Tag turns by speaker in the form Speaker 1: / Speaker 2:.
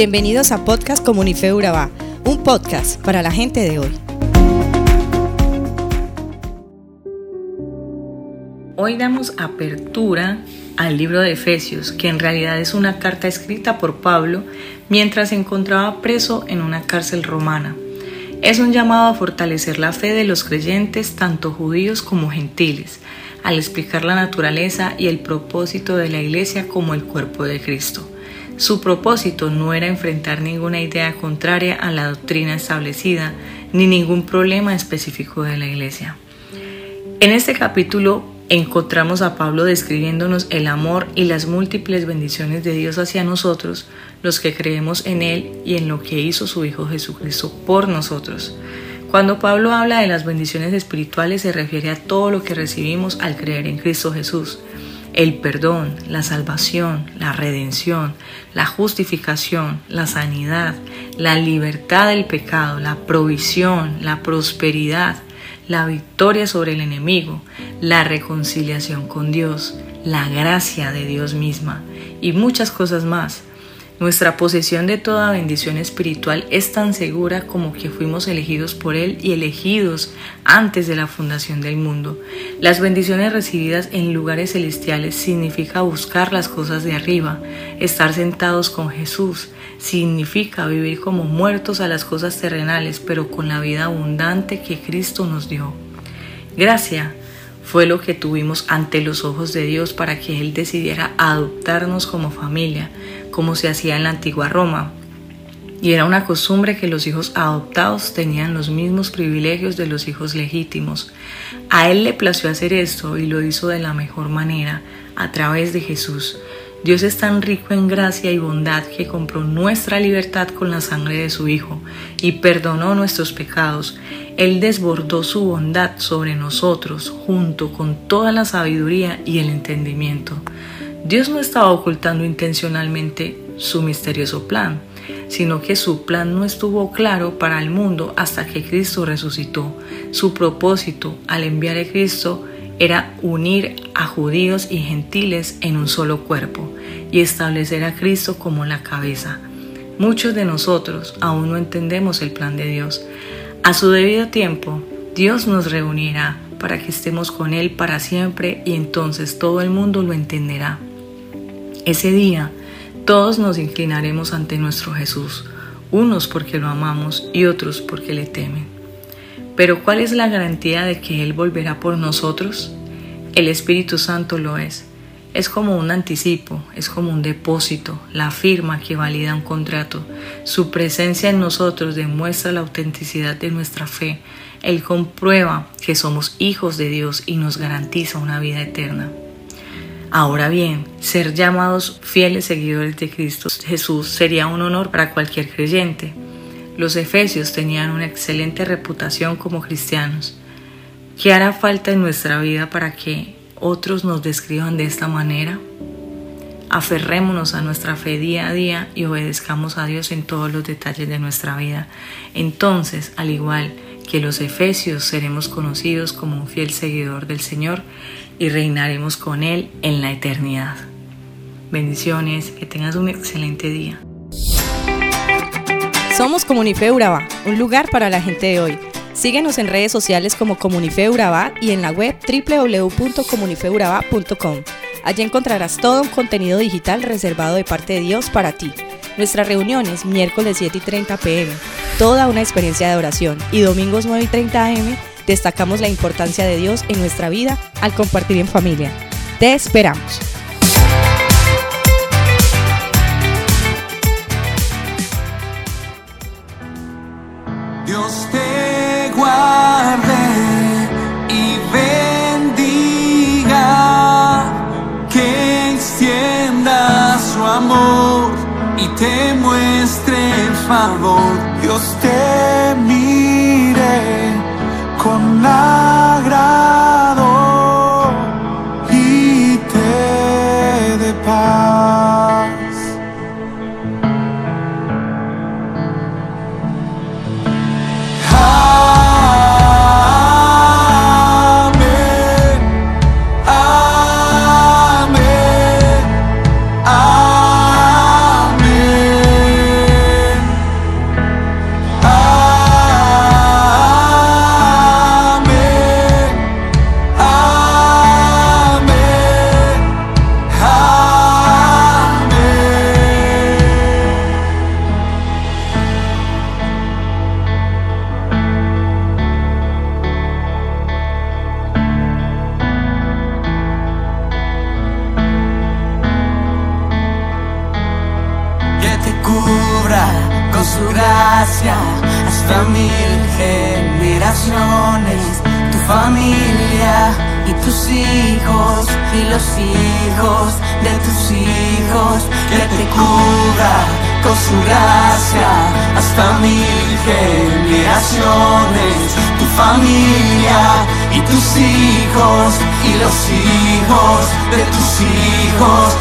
Speaker 1: Bienvenidos a Podcast Comunife Urabá, un podcast para la gente de hoy. Hoy damos apertura al libro de Efesios, que en realidad es una carta escrita por Pablo mientras se encontraba preso en una cárcel romana. Es un llamado a fortalecer la fe de los creyentes, tanto judíos como gentiles, al explicar la naturaleza y el propósito de la Iglesia como el cuerpo de Cristo. Su propósito no era enfrentar ninguna idea contraria a la doctrina establecida ni ningún problema específico de la Iglesia. En este capítulo encontramos a Pablo describiéndonos el amor y las múltiples bendiciones de Dios hacia nosotros, los que creemos en Él y en lo que hizo su Hijo Jesucristo por nosotros. Cuando Pablo habla de las bendiciones espirituales se refiere a todo lo que recibimos al creer en Cristo Jesús. El perdón, la salvación, la redención, la justificación, la sanidad, la libertad del pecado, la provisión, la prosperidad, la victoria sobre el enemigo, la reconciliación con Dios, la gracia de Dios misma y muchas cosas más. Nuestra posesión de toda bendición espiritual es tan segura como que fuimos elegidos por Él y elegidos antes de la fundación del mundo. Las bendiciones recibidas en lugares celestiales significa buscar las cosas de arriba, estar sentados con Jesús, significa vivir como muertos a las cosas terrenales, pero con la vida abundante que Cristo nos dio. Gracia fue lo que tuvimos ante los ojos de Dios para que Él decidiera adoptarnos como familia, como se hacía en la antigua Roma. Y era una costumbre que los hijos adoptados tenían los mismos privilegios de los hijos legítimos. A Él le plació hacer esto y lo hizo de la mejor manera, a través de Jesús. Dios es tan rico en gracia y bondad que compró nuestra libertad con la sangre de su Hijo y perdonó nuestros pecados. Él desbordó su bondad sobre nosotros junto con toda la sabiduría y el entendimiento. Dios no estaba ocultando intencionalmente su misterioso plan, sino que su plan no estuvo claro para el mundo hasta que Cristo resucitó. Su propósito al enviar a Cristo era unir a judíos y gentiles en un solo cuerpo y establecer a Cristo como la cabeza. Muchos de nosotros aún no entendemos el plan de Dios. A su debido tiempo, Dios nos reunirá para que estemos con Él para siempre y entonces todo el mundo lo entenderá. Ese día, todos nos inclinaremos ante nuestro Jesús, unos porque lo amamos y otros porque le temen. Pero ¿cuál es la garantía de que Él volverá por nosotros? El Espíritu Santo lo es. Es como un anticipo, es como un depósito, la firma que valida un contrato. Su presencia en nosotros demuestra la autenticidad de nuestra fe. Él comprueba que somos hijos de Dios y nos garantiza una vida eterna. Ahora bien, ser llamados fieles seguidores de Cristo Jesús sería un honor para cualquier creyente. Los efesios tenían una excelente reputación como cristianos. ¿Qué hará falta en nuestra vida para que otros nos describan de esta manera? Aferrémonos a nuestra fe día a día y obedezcamos a Dios en todos los detalles de nuestra vida. Entonces, al igual que los efesios, seremos conocidos como un fiel seguidor del Señor y reinaremos con Él en la eternidad. Bendiciones, que tengas un excelente día. Somos Comunife Urabá, un lugar para la gente de hoy. Síguenos en redes sociales como Comunife Urabá y en la web www.comunifeurabá.com. Allí encontrarás todo un contenido digital reservado de parte de Dios para ti. Nuestras reuniones miércoles 7 y 30 pm, toda una experiencia de oración y domingos 9 y 30 am destacamos la importancia de Dios en nuestra vida al compartir en familia. Te esperamos.
Speaker 2: Dios te guarde y bendiga, que extienda su amor y te muestre el favor. Dios te mire con agrado con su gracia hasta mil generaciones, tu familia y tus hijos y los hijos de tus hijos, que te cubra con su gracia hasta mil generaciones, tu familia y tus hijos y los hijos de tus hijos